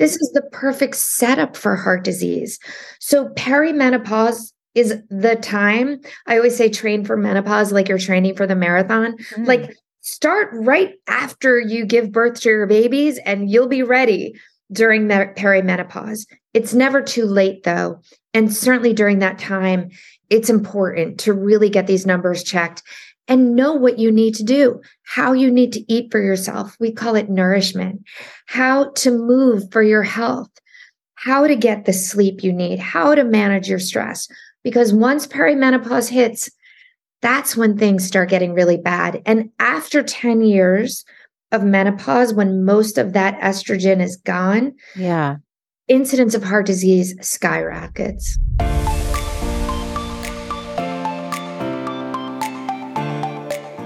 this is the perfect setup for heart disease. So, perimenopause is the time. I always say train for menopause like you're training for the marathon. Mm. Like, start right after you give birth to your babies, and you'll be ready during the perimenopause. It's never too late, though. And certainly during that time, it's important to really get these numbers checked and know what you need to do, how you need to eat for yourself. We call it nourishment, how to move for your health, how to get the sleep you need, how to manage your stress. Because once perimenopause hits, that's when things start getting really bad. And after 10 years of menopause, when most of that estrogen is gone, yeah, incidence of heart disease skyrockets.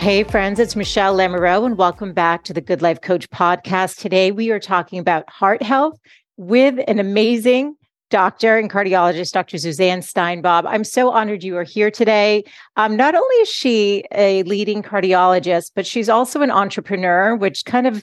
Hey, friends, it's Michele Lamoureux, and welcome back to the Good Life Coach podcast. Today, we are talking about heart health with an amazing doctor and cardiologist, Dr. Suzanne Steinbaum. I'm so honored you are here today. Um, not only is she a leading cardiologist, but she's also an entrepreneur, which kind of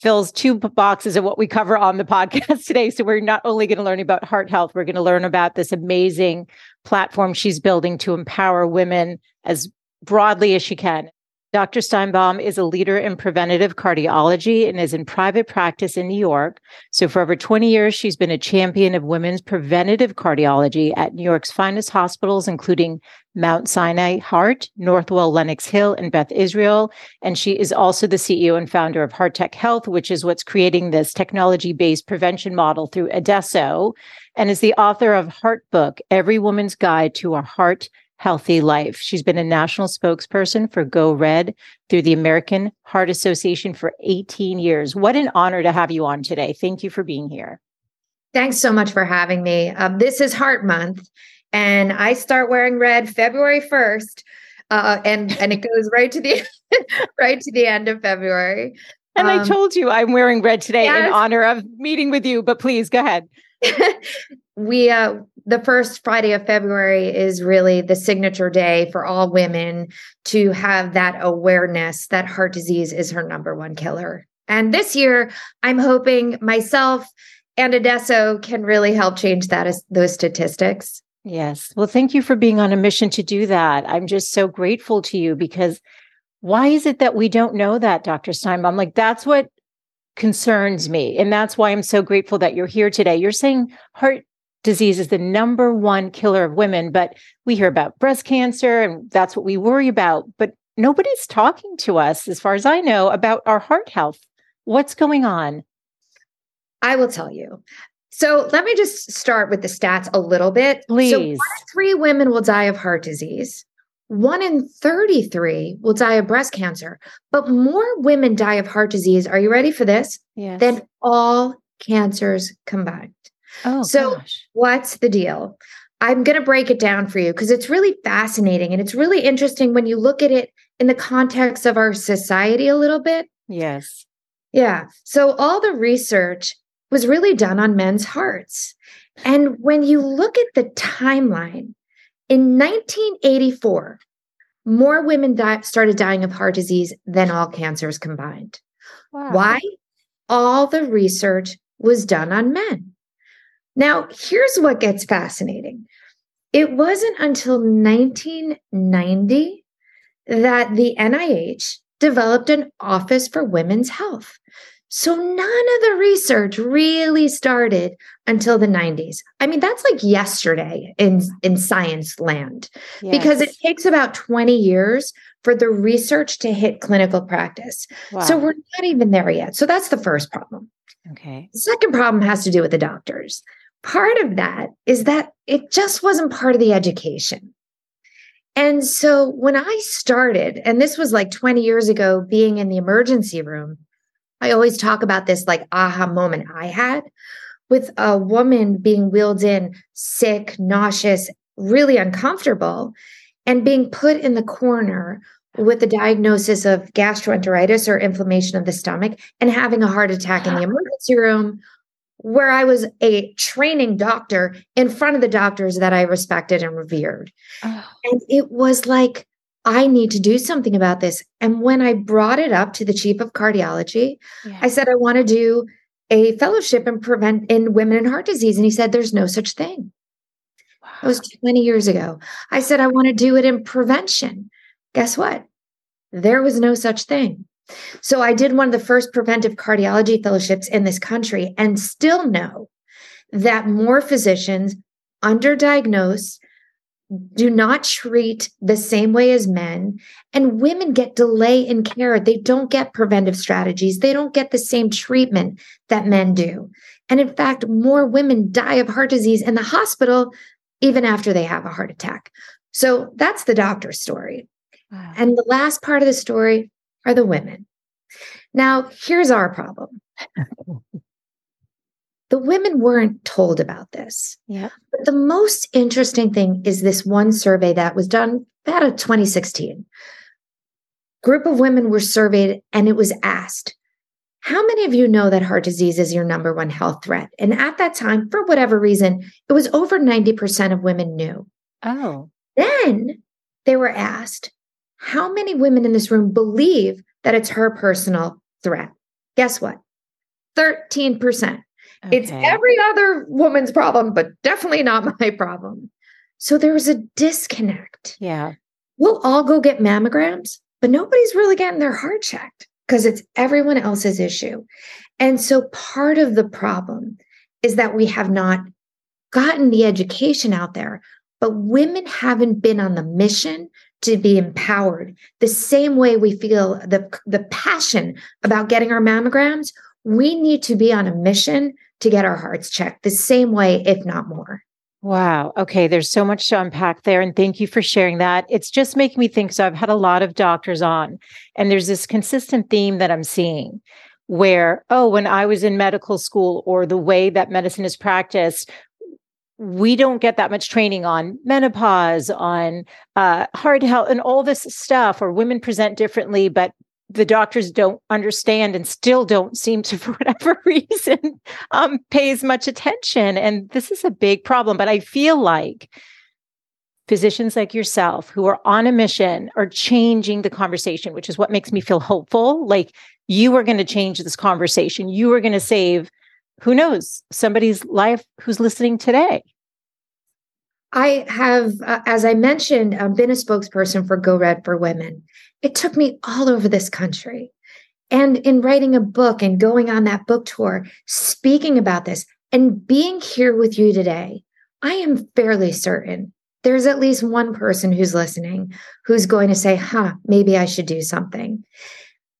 fills two boxes of what we cover on the podcast today. So we're not only going to learn about heart health, we're going to learn about this amazing platform she's building to empower women as broadly as she can. Dr. Steinbaum is a leader in preventative cardiology and is in private practice in New York. So, for over 20 years, she's been a champion of women's preventative cardiology at New York's finest hospitals, including Mount Sinai Heart, Northwell Lenox Hill, and Beth Israel. And she is also the CEO and founder of Heart Tech Health, which is what's creating this technology based prevention model through Adesso, and is the author of Heart Book, Every Woman's Guide to a Heart healthy life. She's been a national spokesperson for Go Red through the American Heart Association for 18 years. What an honor to have you on today. Thank you for being here. Thanks so much for having me. Um, this is Heart Month, and I start wearing red February 1st. Uh, and and it goes right to the right to the end of February. And um, I told you I'm wearing red today yes. in honor of meeting with you, but please go ahead. we uh the first Friday of February is really the signature day for all women to have that awareness that heart disease is her number one killer. And this year, I'm hoping myself and Adesso can really help change that those statistics. Yes. Well, thank you for being on a mission to do that. I'm just so grateful to you because why is it that we don't know that, Dr. Steinbaum? Like that's what concerns me. And that's why I'm so grateful that you're here today. You're saying heart disease is the number one killer of women, but we hear about breast cancer and that's what we worry about. But nobody's talking to us, as far as I know, about our heart health. What's going on? I will tell you. So let me just start with the stats a little bit. Please. So three women will die of heart disease. One in 33 will die of breast cancer, but more women die of heart disease. Are you ready for this? Yes. Than all cancers combined. Oh, so gosh. what's the deal? I'm going to break it down for you because it's really fascinating and it's really interesting when you look at it in the context of our society a little bit. Yes. Yeah. So all the research was really done on men's hearts. And when you look at the timeline, in 1984, more women di- started dying of heart disease than all cancers combined. Wow. Why? All the research was done on men. Now, here's what gets fascinating. It wasn't until 1990 that the NIH developed an Office for Women's Health. So none of the research really started until the 90s. I mean, that's like yesterday in, in science land yes. because it takes about 20 years for the research to hit clinical practice. Wow. So we're not even there yet. So that's the first problem. Okay. The second problem has to do with the doctors part of that is that it just wasn't part of the education. And so when I started, and this was like 20 years ago, being in the emergency room, I always talk about this like aha moment I had with a woman being wheeled in sick, nauseous, really uncomfortable, and being put in the corner with the diagnosis of gastroenteritis or inflammation of the stomach and having a heart attack in the ah. emergency room where I was a training doctor in front of the doctors that I respected and revered. Oh. And it was like, I need to do something about this. And when I brought it up to the chief of cardiology, yeah. I said, I want to do a fellowship in prevent in women and heart disease. And he said, There's no such thing. Wow. That was 20 years ago. I said, I want to do it in prevention. Guess what? There was no such thing. So I did one of the first preventive cardiology fellowships in this country and still know that more physicians underdiagnose, do not treat the same way as men, and women get delay in care. They don't get preventive strategies. They don't get the same treatment that men do. And in fact, more women die of heart disease in the hospital even after they have a heart attack. So that's the doctor's story. Wow. And the last part of the story are the women. Now, here's our problem. the women weren't told about this. Yeah. But the most interesting thing is this one survey that was done about 2016. Group of women were surveyed and it was asked, how many of you know that heart disease is your number one health threat? And at that time, for whatever reason, it was over 90% of women knew. Oh. Then they were asked, how many women in this room believe that it's her personal threat? Guess what? 13%. Okay. It's every other woman's problem, but definitely not my problem. So there was a disconnect. Yeah. We'll all go get mammograms, but nobody's really getting their heart checked because it's everyone else's issue. And so part of the problem is that we have not gotten the education out there, but women haven't been on the mission to be empowered. The same way we feel the, the passion about getting our mammograms, we need to be on a mission to get our hearts checked the same way, if not more. Wow. Okay. There's so much to unpack there. And thank you for sharing that. It's just making me think. So I've had a lot of doctors on, and there's this consistent theme that I'm seeing where, oh, when I was in medical school or the way that medicine is practiced, we don't get that much training on menopause, on uh, heart health, and all this stuff, or women present differently, but the doctors don't understand and still don't seem to, for whatever reason, um, pay as much attention. And this is a big problem. But I feel like physicians like yourself who are on a mission are changing the conversation, which is what makes me feel hopeful. Like you are going to change this conversation. You are going to save who knows? Somebody's life who's listening today. I have uh, as i mentioned uh, been a spokesperson for go red for women. It took me all over this country. And in writing a book and going on that book tour speaking about this and being here with you today i am fairly certain there's at least one person who's listening who's going to say huh maybe i should do something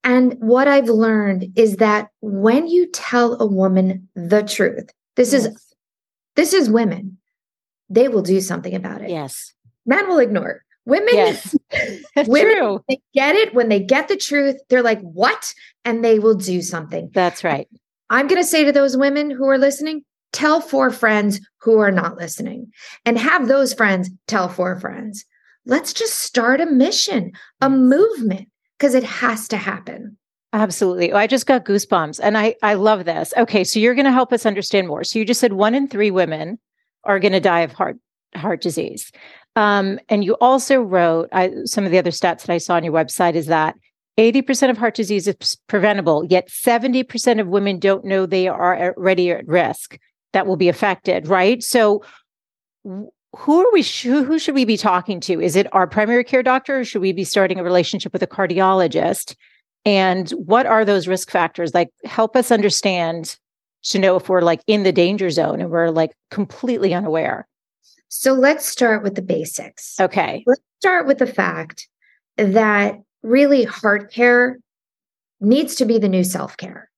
and what I've learned is that when you tell a woman the truth, this yes. is this is women. They will do something about it. Yes. Men will ignore. Women, yes. women True. they get it when they get the truth. They're like, "What?" and they will do something. That's right. I'm going to say to those women who are listening, tell four friends who are not listening and have those friends tell four friends. Let's just start a mission, a movement because it has to happen. Absolutely. Oh, I just got goosebumps and I I love this. Okay, so you're going to help us understand more. So you just said 1 in 3 women are going to die of heart heart disease. Um, and you also wrote I, some of the other stats that I saw on your website is that 80% of heart disease is preventable, yet 70% of women don't know they are already at risk that will be affected, right? So who are we who should we be talking to? Is it our primary care doctor or should we be starting a relationship with a cardiologist? And what are those risk factors? Like help us understand to know if we're like in the danger zone and we're like completely unaware. So let's start with the basics. Okay. Let's start with the fact that really heart care needs to be the new self-care.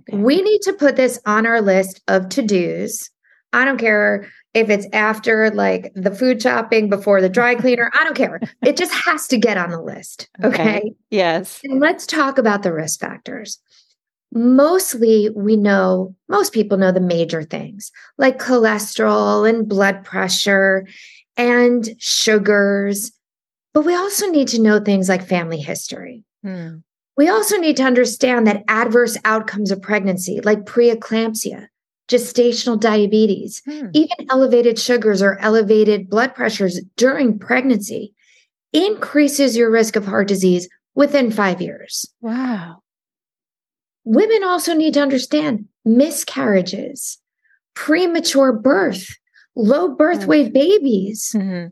Okay. we need to put this on our list of to-dos. I don't care if it's after like the food shopping before the dry cleaner. I don't care. It just has to get on the list. Okay. okay. Yes. And let's talk about the risk factors. mostly we know, most people know the major things like cholesterol and blood pressure and sugars. But we also need to know things like family history. Hmm. We also need to understand that adverse outcomes of pregnancy, like preeclampsia, gestational diabetes, hmm. even elevated sugars or elevated blood pressures during pregnancy, increases your risk of heart disease within five years. Wow. Women also need to understand miscarriages, premature birth, low birth weight babies. Mm-hmm.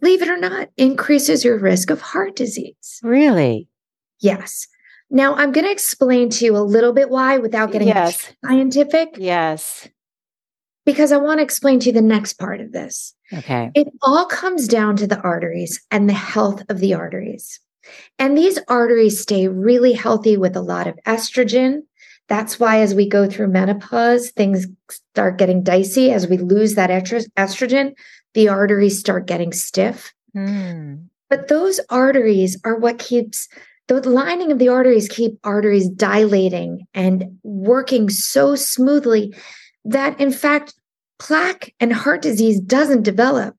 Believe it or not, increases your risk of heart disease. Really? Yes. Now I'm going to explain to you a little bit why without getting yes. scientific. Yes. Because I want to explain to you the next part of this. Okay. It all comes down to the arteries and the health of the arteries. And these arteries stay really healthy with a lot of estrogen. That's why, as we go through menopause, things start getting dicey. As we lose that estrogen, the arteries start getting stiff. Mm. But those arteries are what keeps the lining of the arteries keep arteries dilating and working so smoothly that in fact plaque and heart disease doesn't develop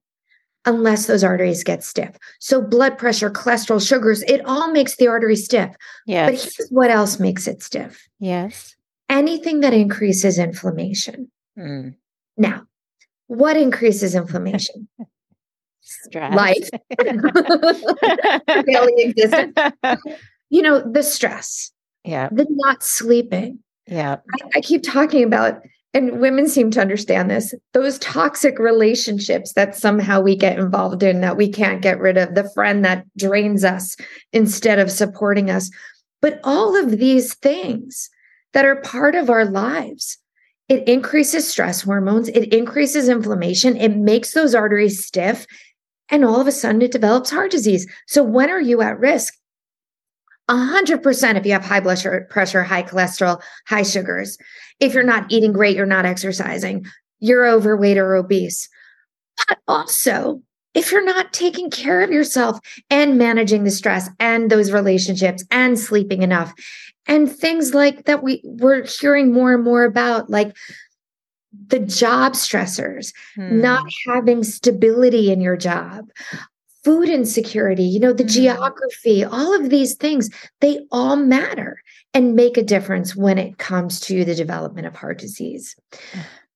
unless those arteries get stiff. So blood pressure, cholesterol, sugars, it all makes the artery stiff. Yes. But here's what else makes it stiff. Yes. Anything that increases inflammation. Mm. Now, what increases inflammation? Stress. Life. Daily existence. You know, the stress. Yeah. The not sleeping. Yeah. I, I keep talking about and women seem to understand this those toxic relationships that somehow we get involved in that we can't get rid of the friend that drains us instead of supporting us but all of these things that are part of our lives it increases stress hormones it increases inflammation it makes those arteries stiff and all of a sudden it develops heart disease so when are you at risk 100% if you have high blood pressure, high cholesterol, high sugars. If you're not eating great, you're not exercising, you're overweight or obese. But also, if you're not taking care of yourself and managing the stress and those relationships and sleeping enough and things like that we we're hearing more and more about like the job stressors hmm. not having stability in your job food insecurity, you know, the mm-hmm. geography, all of these things, they all matter and make a difference when it comes to the development of heart disease.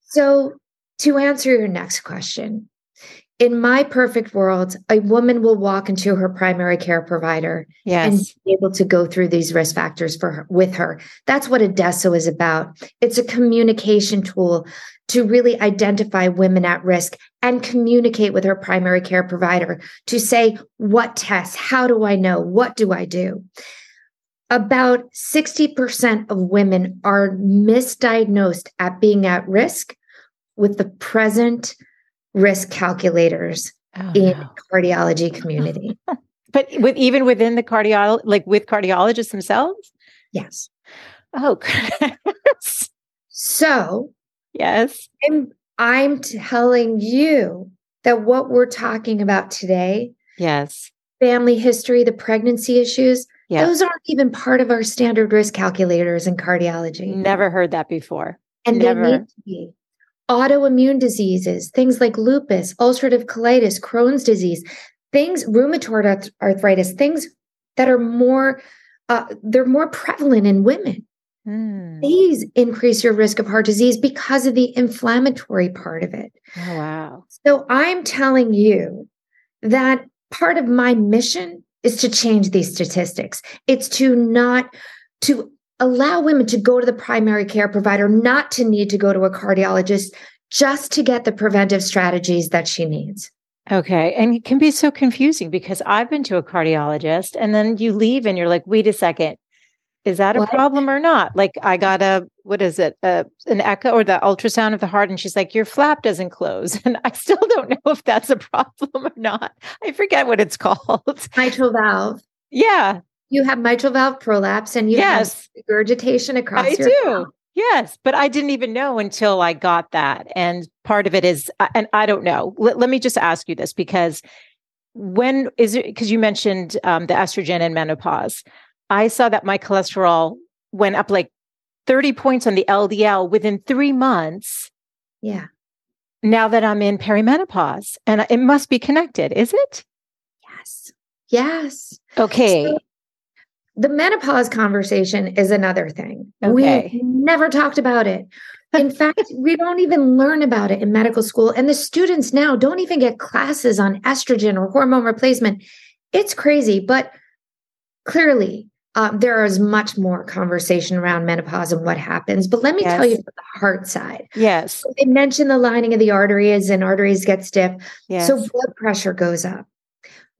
So, to answer your next question, in my perfect world, a woman will walk into her primary care provider yes. and be able to go through these risk factors for her, with her. That's what Adesso is about. It's a communication tool to really identify women at risk and communicate with her primary care provider to say, what tests? How do I know? What do I do? About 60% of women are misdiagnosed at being at risk with the present risk calculators oh, in no. cardiology community. but with even within the cardiologist, like with cardiologists themselves? Yes. Oh, so Yes. I'm, I'm telling you that what we're talking about today, yes, family history, the pregnancy issues, those aren't even part of our standard risk calculators in cardiology. Never heard that before. And Never. they need to be. Autoimmune diseases, things like lupus, ulcerative colitis, Crohn's disease, things, rheumatoid arthritis, things that are more, uh, they're more prevalent in women. Mm. These increase your risk of heart disease because of the inflammatory part of it. Oh, wow. So I'm telling you that part of my mission is to change these statistics. It's to not to allow women to go to the primary care provider, not to need to go to a cardiologist, just to get the preventive strategies that she needs. Okay. And it can be so confusing because I've been to a cardiologist and then you leave and you're like, wait a second, is that a what? problem or not? Like I got a what is it? an echo or the ultrasound of the heart and she's like your flap doesn't close and I still don't know if that's a problem or not. I forget what it's called. Mitral valve. Yeah. You have mitral valve prolapse and you yes. have regurgitation across I do. Mouth. Yes, but I didn't even know until I got that. And part of it is, uh, and I don't know. Let, let me just ask you this because when is it, because you mentioned um, the estrogen and menopause. I saw that my cholesterol went up like 30 points on the LDL within three months. Yeah. Now that I'm in perimenopause, and it must be connected, is it? Yes. Yes. Okay. So the menopause conversation is another thing. Okay. We never talked about it. In fact, we don't even learn about it in medical school. And the students now don't even get classes on estrogen or hormone replacement. It's crazy. But clearly, um, there is much more conversation around menopause and what happens. But let me Yes. tell you about the heart side. Yes. So they mentioned the lining of the arteries and arteries get stiff. Yes. So blood pressure goes up.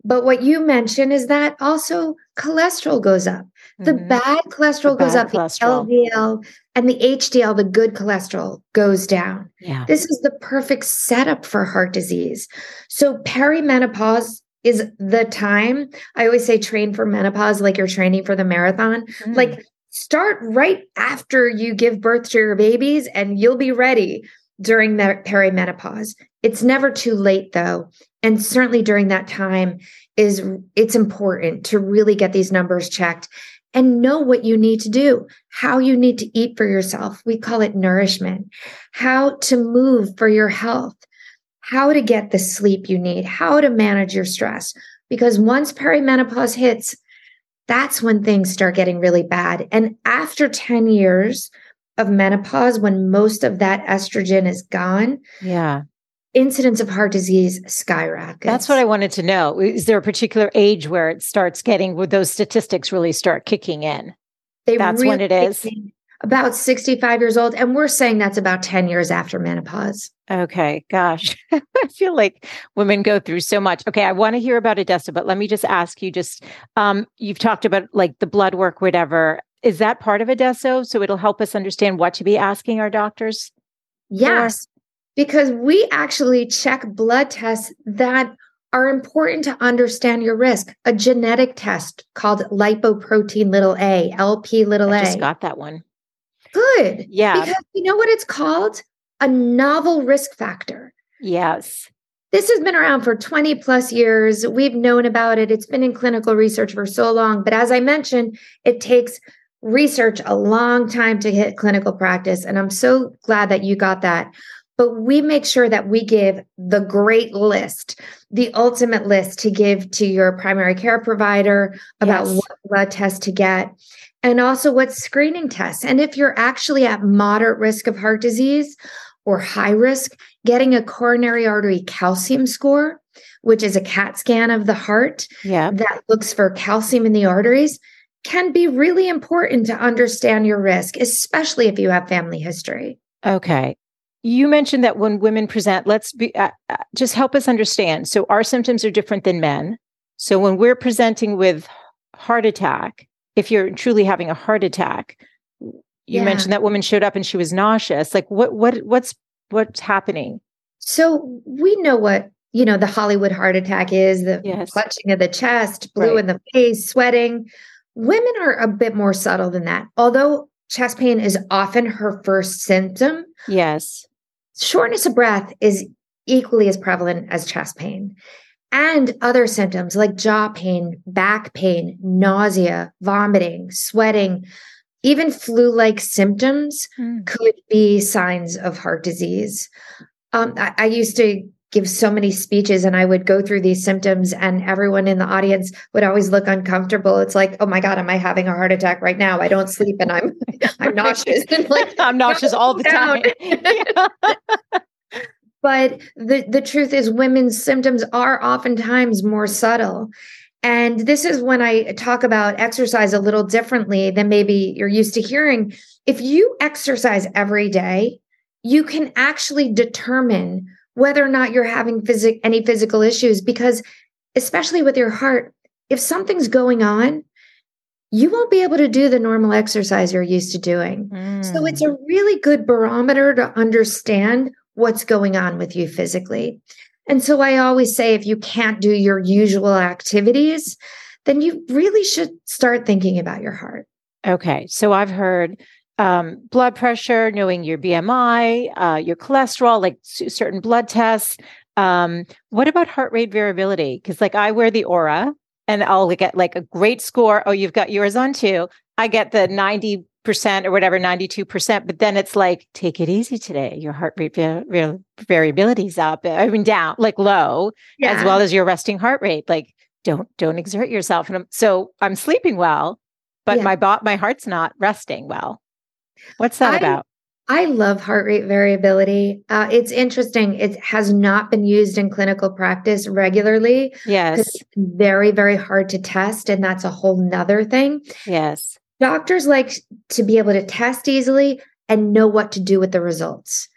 But what you mentioned is that also cholesterol goes up. The Mhm. bad cholesterol goes bad up, cholesterol. the LDL and the HDL, the good cholesterol, goes down. yeah. This is the perfect setup for heart disease. So perimenopause is the time. I always say train for menopause like you're training for the marathon. Mm. Like start right after you give birth to your babies and you'll be ready during the perimenopause. It's never too late though. And certainly during that time is it's important to really get these numbers checked and know what you need to do, how you need to eat for yourself. We call it nourishment, how to move for your health, how to get the sleep you need, how to manage your stress. Because once perimenopause hits, that's when things start getting really bad. And after 10 years of menopause, when most of that estrogen is gone, yeah. incidence of heart disease skyrockets. That's what I wanted to know. Is there a particular age where it starts getting, where those statistics really start kicking in? They that's when it really is? About 65 years old. And we're saying that's about 10 years after menopause. Okay, gosh. I feel like women go through so much. Okay, I want to hear about Adesso, but let me just ask you just um you've talked about like the blood work whatever. Is that part of Adesso so it'll help us understand what to be asking our doctors? Yes, because we actually check blood tests that are important to understand your risk. A genetic test called lipoprotein little a, LP little I a. just got that one. Good. Yeah. Because you know what it's called? A novel risk factor. Yes. This has been around for 20 plus years. We've known about it. It's been in clinical research for so long. But as I mentioned, it takes research a long time to hit clinical practice. And I'm so glad that you got that. But we make sure that we give the great list, the ultimate list to give to your primary care provider about Yes. what blood tests to get and also what screening tests. And if you're actually at moderate risk of heart disease or high risk, getting a coronary artery calcium score, which is a CAT scan of the heart Yeah. that looks for calcium in the arteries, can be really important to understand your risk, especially if you have family history. Okay. You mentioned that when women present, let's be uh, uh, just help us understand. So our symptoms are different than men. So when we're presenting with heart attack, if you're truly having a heart attack, you Yeah. mentioned that woman showed up and she was nauseous. Like what what what's what's happening? So we know what, you know, the Hollywood heart attack is the Yes. clutching of the chest, blue Right. in the face, sweating. Women are a bit more subtle than that. Although chest pain is often her first symptom, Yes. shortness of breath is equally as prevalent as chest pain. And other symptoms like jaw pain, back pain, nausea, vomiting, sweating, even flu like symptoms Mm. could be signs of heart disease. Um, I, I used to give so many speeches and I would go through these symptoms, and everyone in the audience would always look uncomfortable. It's like, oh my God, am I having a heart attack right now? I don't sleep and I'm I'm nauseous. And like I'm nauseous all the down. time. But the the truth is women's symptoms are oftentimes more subtle and this is when i talk about exercise a little differently than maybe you're used to hearing if you exercise every day you can actually determine whether or not you're having physic- any physical issues because especially with your heart if something's going on you won't be able to do the normal exercise you're used to doing so Mm. it's a really good barometer to understand what's going on with you physically. And so I always say if you can't do your usual activities, then you really should start thinking about your heart. Okay. So I've heard um, blood pressure, knowing your BMI, uh, your cholesterol, like certain blood tests. Um, what about heart rate variability? Because, like, I wear the Oura and I'll get like a great score. Oh, you've got yours on too. I get the 90 percent or whatever, 92%. But then it's like, take it easy today. Your heart rate va- variability is up. I mean, down, like low, yeah. as well as your resting heart rate. Like, don't, don't exert yourself. And I'm, so I'm sleeping well, but yeah. my bot, my heart's not resting well. What's that I, about? I love heart rate variability. Uh, it's interesting. It has not been used in clinical practice regularly. Yes. very, very hard to test. And that's a whole nother thing. Yes. Doctors like to be able to test easily and know what to do with the results.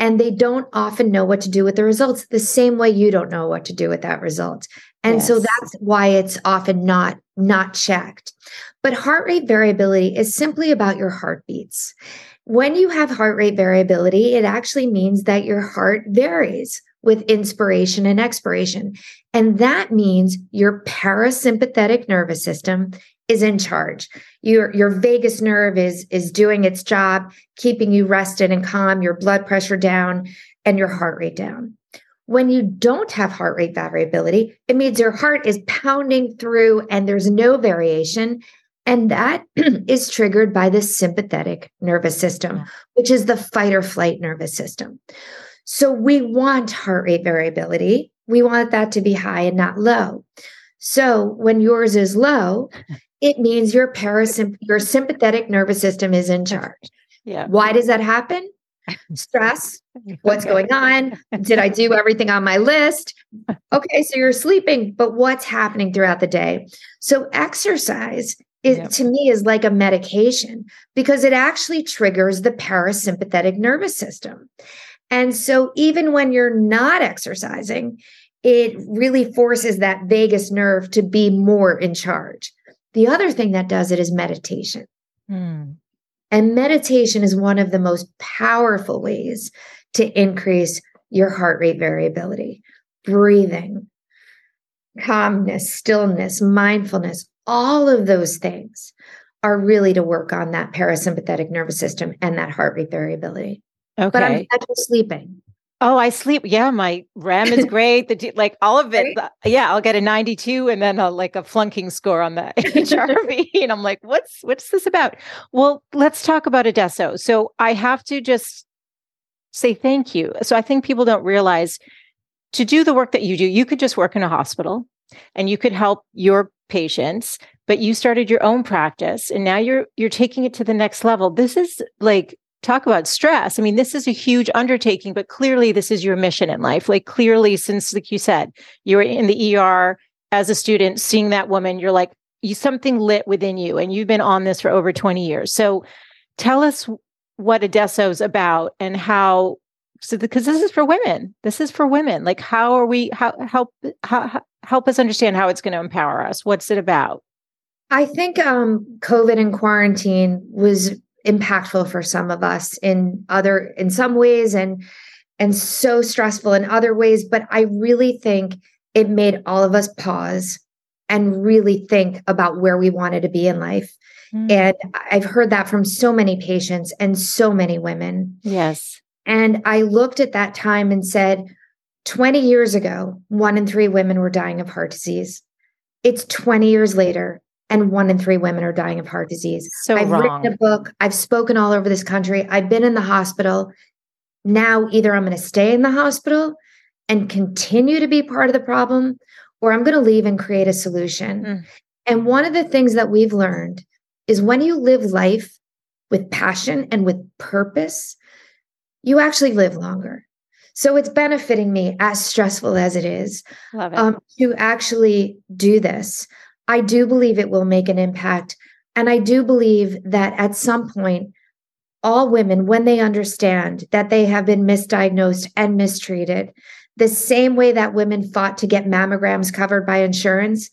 And they don't often know what to do with the results the same way you don't know what to do with that result. And yes. so that's why it's often not not checked. But heart rate variability is simply about your heartbeats. When you have heart rate variability, it actually means that your heart varies with inspiration and expiration. And that means your parasympathetic nervous system is in charge. Your your vagus nerve is is doing its job, keeping you rested and calm, your blood pressure down and your heart rate down. When you don't have heart rate variability, it means your heart is pounding through and there's no variation. And that is triggered by the sympathetic nervous system, which is the fight or flight nervous system. So we want heart rate variability. We want that to be high and not low. So when yours is low, it means your parasymp- your sympathetic nervous system is in charge. Yeah. Why does that happen? Stress. What's going on? Did I do everything on my list? Okay, so you're sleeping, but what's happening throughout the day? So exercise it yep. to me is like a medication because it actually triggers the parasympathetic nervous system. And so even when you're not exercising, it really forces that vagus nerve to be more in charge. The other thing that does it is meditation. Hmm. And meditation is one of the most powerful ways to increase your heart rate variability. Breathing, calmness, stillness, mindfulness, all of those things are really to work on that parasympathetic nervous system and that heart rate variability. Okay. But I'm sleeping. Oh, I sleep. Yeah, my REM is great. The like all of it. Right? Yeah, I'll get a 92 and then a, like a flunking score on the HRV. and I'm like, what's what's this about? Well, let's talk about Adesso. So I have to just say thank you. So I think people don't realize to do the work that you do, you could just work in a hospital and you could help your patients but you started your own practice and now you're you're taking it to the next level this is like talk about stress. I mean this is a huge undertaking but clearly this is your mission in life. Like clearly since like you said you were in the er as a student seeing that woman you're like you something lit within you and you've been on this for over 20 years. So tell us what adesso's about and how so because this is for women. This is for women. Like how are we how help how, help us understand how it's going to empower us. What's it about? I think um, COVID and quarantine was impactful for some of us in other in some ways and and so stressful in other ways but i really think it made all of us pause and really think about where we wanted to be in life mm. and i've heard that from so many patients and so many women yes and i looked at that time and said 20 years ago, one in three women were dying of heart disease. It's 20 years later, and one in three women are dying of heart disease. So I've wrong. written a book. I've spoken all over this country. I've been in the hospital. Now, either I'm going to stay in the hospital and continue to be part of the problem, or I'm going to leave and create a solution. Mm. And one of the things that we've learned is when you live life with passion and with purpose, you actually live longer. So it's benefiting me as stressful as it is it. Um, to actually do this. I do believe it will make an impact. And I do believe that at some point, all women, when they understand that they have been misdiagnosed and mistreated, the same way that women fought to get mammograms covered by insurance,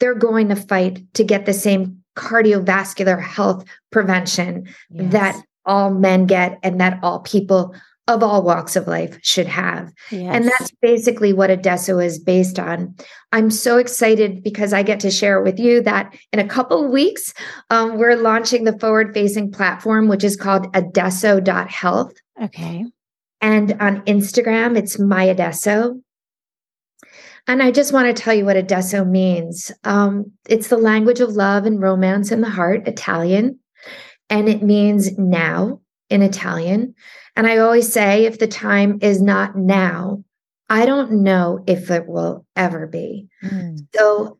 they're going to fight to get the same cardiovascular health prevention yes. that all men get and that all people of all walks of life should have. Yes. And that's basically what Adesso is based on. I'm so excited because I get to share with you that in a couple of weeks, um, we're launching the forward facing platform, which is called adesso.health. Okay. And on Instagram, it's my Adesso. And I just want to tell you what Adesso means. Um, it's the language of love and romance in the heart, Italian. and it means now in Italian. And I always say, if the time is not now, I don't know if it will ever be. Mm. So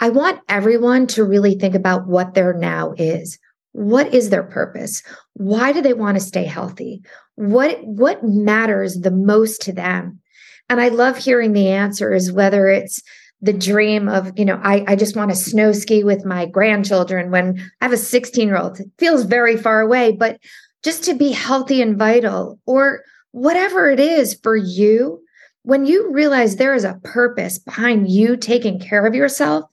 I want everyone to really think about what their now is. What is their purpose? Why do they want to stay healthy? What what matters the most to them? And I love hearing the answers, whether it's the dream of, you know, I, I just want to snow ski with my grandchildren when I have a 16 year old. It feels very far away, but just to be healthy and vital, or whatever it is for you, when you realize there is a purpose behind you taking care of yourself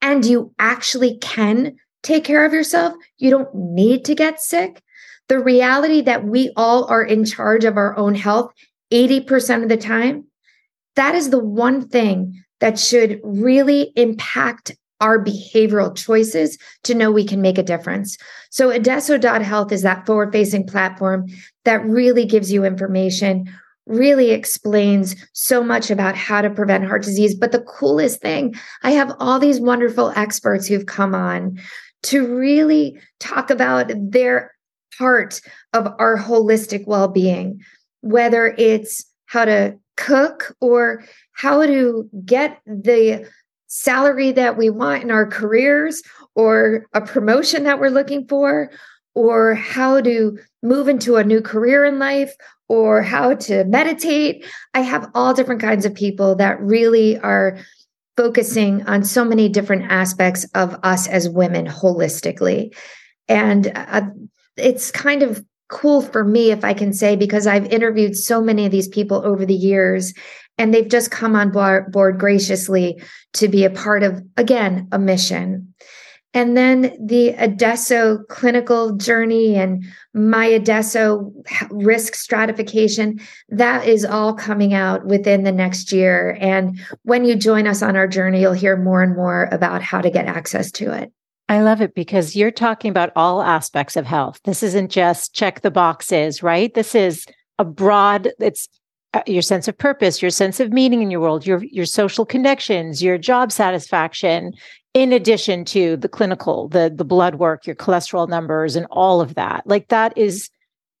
and you actually can take care of yourself, you don't need to get sick. The reality that we all are in charge of our own health 80% of the time, that is the one thing that should really impact our behavioral choices to know we can make a difference. So adesso.health is that forward facing platform that really gives you information, really explains so much about how to prevent heart disease. But the coolest thing, I have all these wonderful experts who've come on to really talk about their part of our holistic well being, whether it's how to cook or how to get the salary that we want in our careers or a promotion that we're looking for or how to move into a new career in life or how to meditate. I have all different kinds of people that really are focusing on so many different aspects of us as women holistically. And uh, it's kind of cool for me, if I can say, because I've interviewed so many of these people over the years and they've just come on board graciously to be a part of, again, a mission. And then the Adesso clinical journey and my Adesso risk stratification, that is all coming out within the next year. And when you join us on our journey, you'll hear more and more about how to get access to it. I love it because you're talking about all aspects of health. This isn't just check the boxes, right? This is a broad, it's Uh, your sense of purpose, your sense of meaning in your world, your your social connections, your job satisfaction, in addition to the clinical, the the blood work, your cholesterol numbers, and all of that. Like that is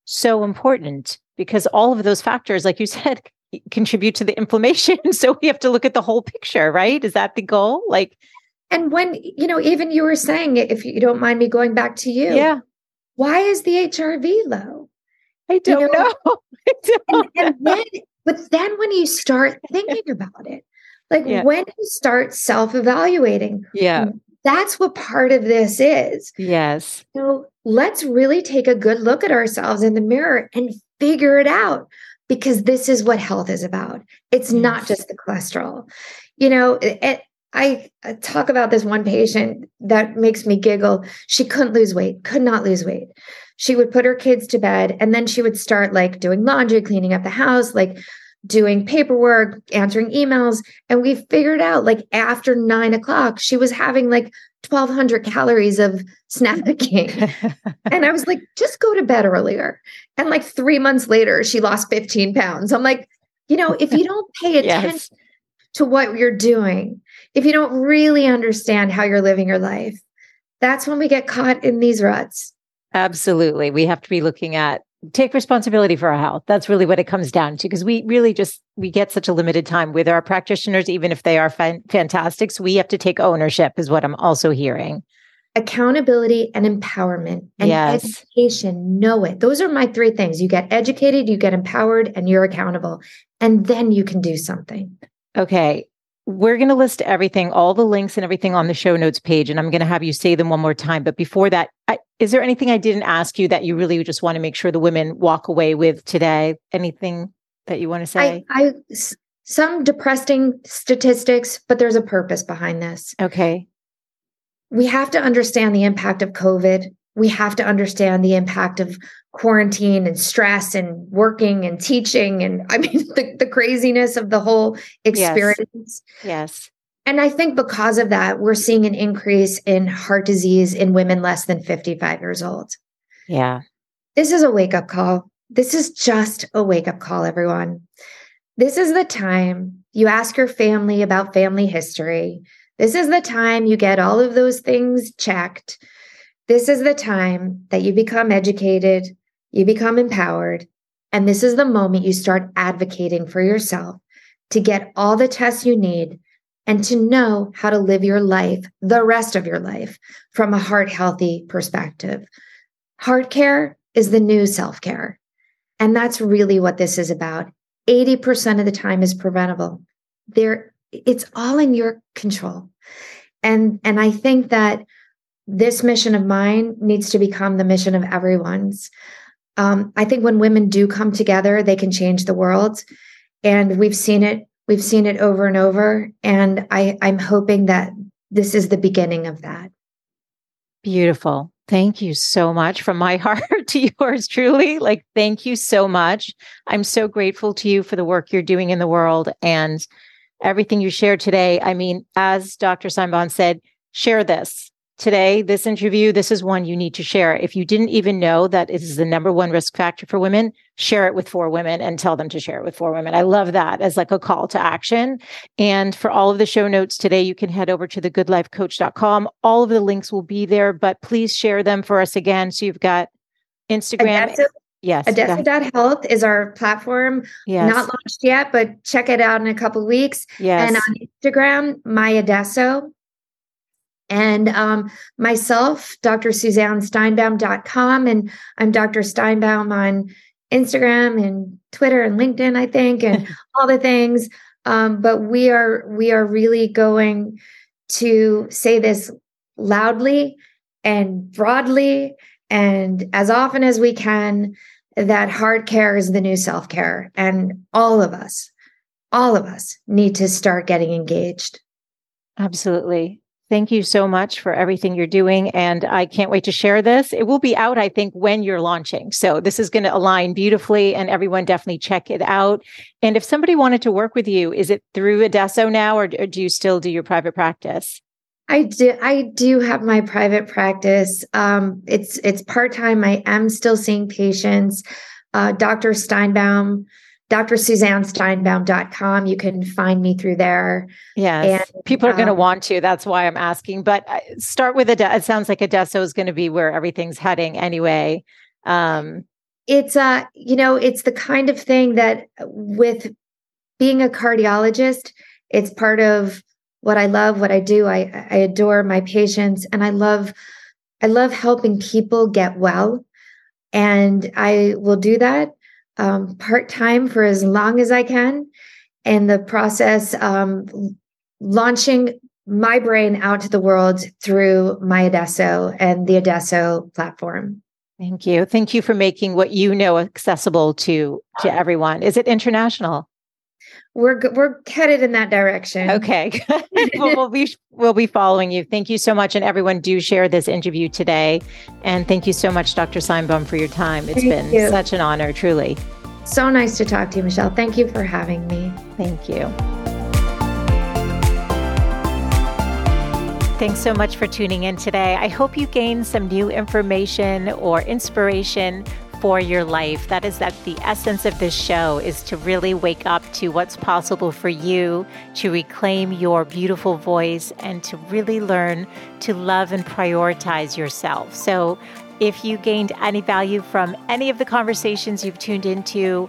so important because all of those factors, like you said, contribute to the inflammation. so we have to look at the whole picture, right? Is that the goal? Like, and when you know, even you were saying, if you don't mind me going back to you, yeah, why is the HRV low? I don't you know. know. and, and then, but then when you start thinking about it, like yeah. when you start self evaluating, yeah, mm, that's what part of this is. Yes. So let's really take a good look at ourselves in the mirror and figure it out because this is what health is about. It's yes. not just the cholesterol. You know, it, I talk about this one patient that makes me giggle. She couldn't lose weight, could not lose weight she would put her kids to bed and then she would start like doing laundry, cleaning up the house, like doing paperwork, answering emails. And we figured out like after nine o'clock, she was having like 1200 calories of snacking. and I was like, just go to bed earlier. And like three months later, she lost 15 pounds. I'm like, you know, if you don't pay attention yes. to what you're doing, if you don't really understand how you're living your life, that's when we get caught in these ruts. Absolutely. We have to be looking at take responsibility for our health. That's really what it comes down to because we really just we get such a limited time with our practitioners even if they are fan- fantastic. So we have to take ownership is what I'm also hearing. Accountability and empowerment and yes. education. Know it. Those are my three things. You get educated, you get empowered, and you're accountable. And then you can do something. Okay we're going to list everything, all the links and everything on the show notes page, and I'm going to have you say them one more time. But before that, I, is there anything I didn't ask you that you really just want to make sure the women walk away with today? Anything that you want to say? I, I some depressing statistics, but there's a purpose behind this. Okay. We have to understand the impact of COVID we have to understand the impact of quarantine and stress and working and teaching and i mean the, the craziness of the whole experience yes. yes and i think because of that we're seeing an increase in heart disease in women less than 55 years old. Yeah. This is a wake up call. This is just a wake up call everyone. This is the time you ask your family about family history. This is the time you get all of those things checked. This is the time that you become educated, you become empowered, and this is the moment you start advocating for yourself to get all the tests you need and to know how to live your life, the rest of your life, from a heart healthy perspective. Heart care is the new self care. And that's really what this is about. 80% of the time is preventable. There, it's all in your control. And, and I think that this mission of mine needs to become the mission of everyone's. Um, I think when women do come together, they can change the world. And we've seen it We've seen it over and over. And I, I'm hoping that this is the beginning of that. Beautiful. Thank you so much from my heart to yours, truly. Like, thank you so much. I'm so grateful to you for the work you're doing in the world and everything you shared today. I mean, as Dr. Steinbaum said, share this today, this interview, this is one you need to share. If you didn't even know that it is the number one risk factor for women, share it with four women and tell them to share it with four women. I love that as like a call to action. And for all of the show notes today, you can head over to thegoodlifecoach.com. All of the links will be there, but please share them for us again. So you've got Instagram. Adesso, yes. Adesso.health is our platform. Yes. Not launched yet, but check it out in a couple weeks. Yes. And on Instagram, my Adesso and um, myself, Dr. SuzanneSteinbaum.com, and I'm Dr. Steinbaum on Instagram and Twitter and LinkedIn, I think, and all the things. Um, but we are we are really going to say this loudly and broadly and as often as we can that heart care is the new self care, and all of us, all of us need to start getting engaged. Absolutely. Thank you so much for everything you're doing. And I can't wait to share this. It will be out, I think, when you're launching. So this is going to align beautifully and everyone definitely check it out. And if somebody wanted to work with you, is it through Adesso now or, do you still do your private practice? I do. I do have my private practice. Um, it's it's part time. I am still seeing patients. Uh, Dr. Steinbaum drsuzannesteinbaum.com. You can find me through there. Yes. And, People are um, going to want to. That's why I'm asking. But uh, start with a, it sounds like Adesso is going to be where everything's heading anyway. Um, it's, uh, you know, it's the kind of thing that with being a cardiologist, it's part of what I love, what I do. I, I adore my patients and I love, I love helping people get well. And I will do that um, part time for as long as I can. And the process, um, launching my brain out to the world through my Adesso and the Adesso platform. Thank you. Thank you for making what you know accessible to to everyone. Is it international? We're we're headed in that direction. Okay, we'll be we'll be following you. Thank you so much, and everyone do share this interview today. And thank you so much, Dr. Steinbaum, for your time. It's thank been you. such an honor, truly. So nice to talk to you, Michele. Thank you for having me. Thank you. Thanks so much for tuning in today. I hope you gained some new information or inspiration for your life. That is that the essence of this show is to really wake up to what's possible for you, to reclaim your beautiful voice and to really learn to love and prioritize yourself. So, if you gained any value from any of the conversations you've tuned into,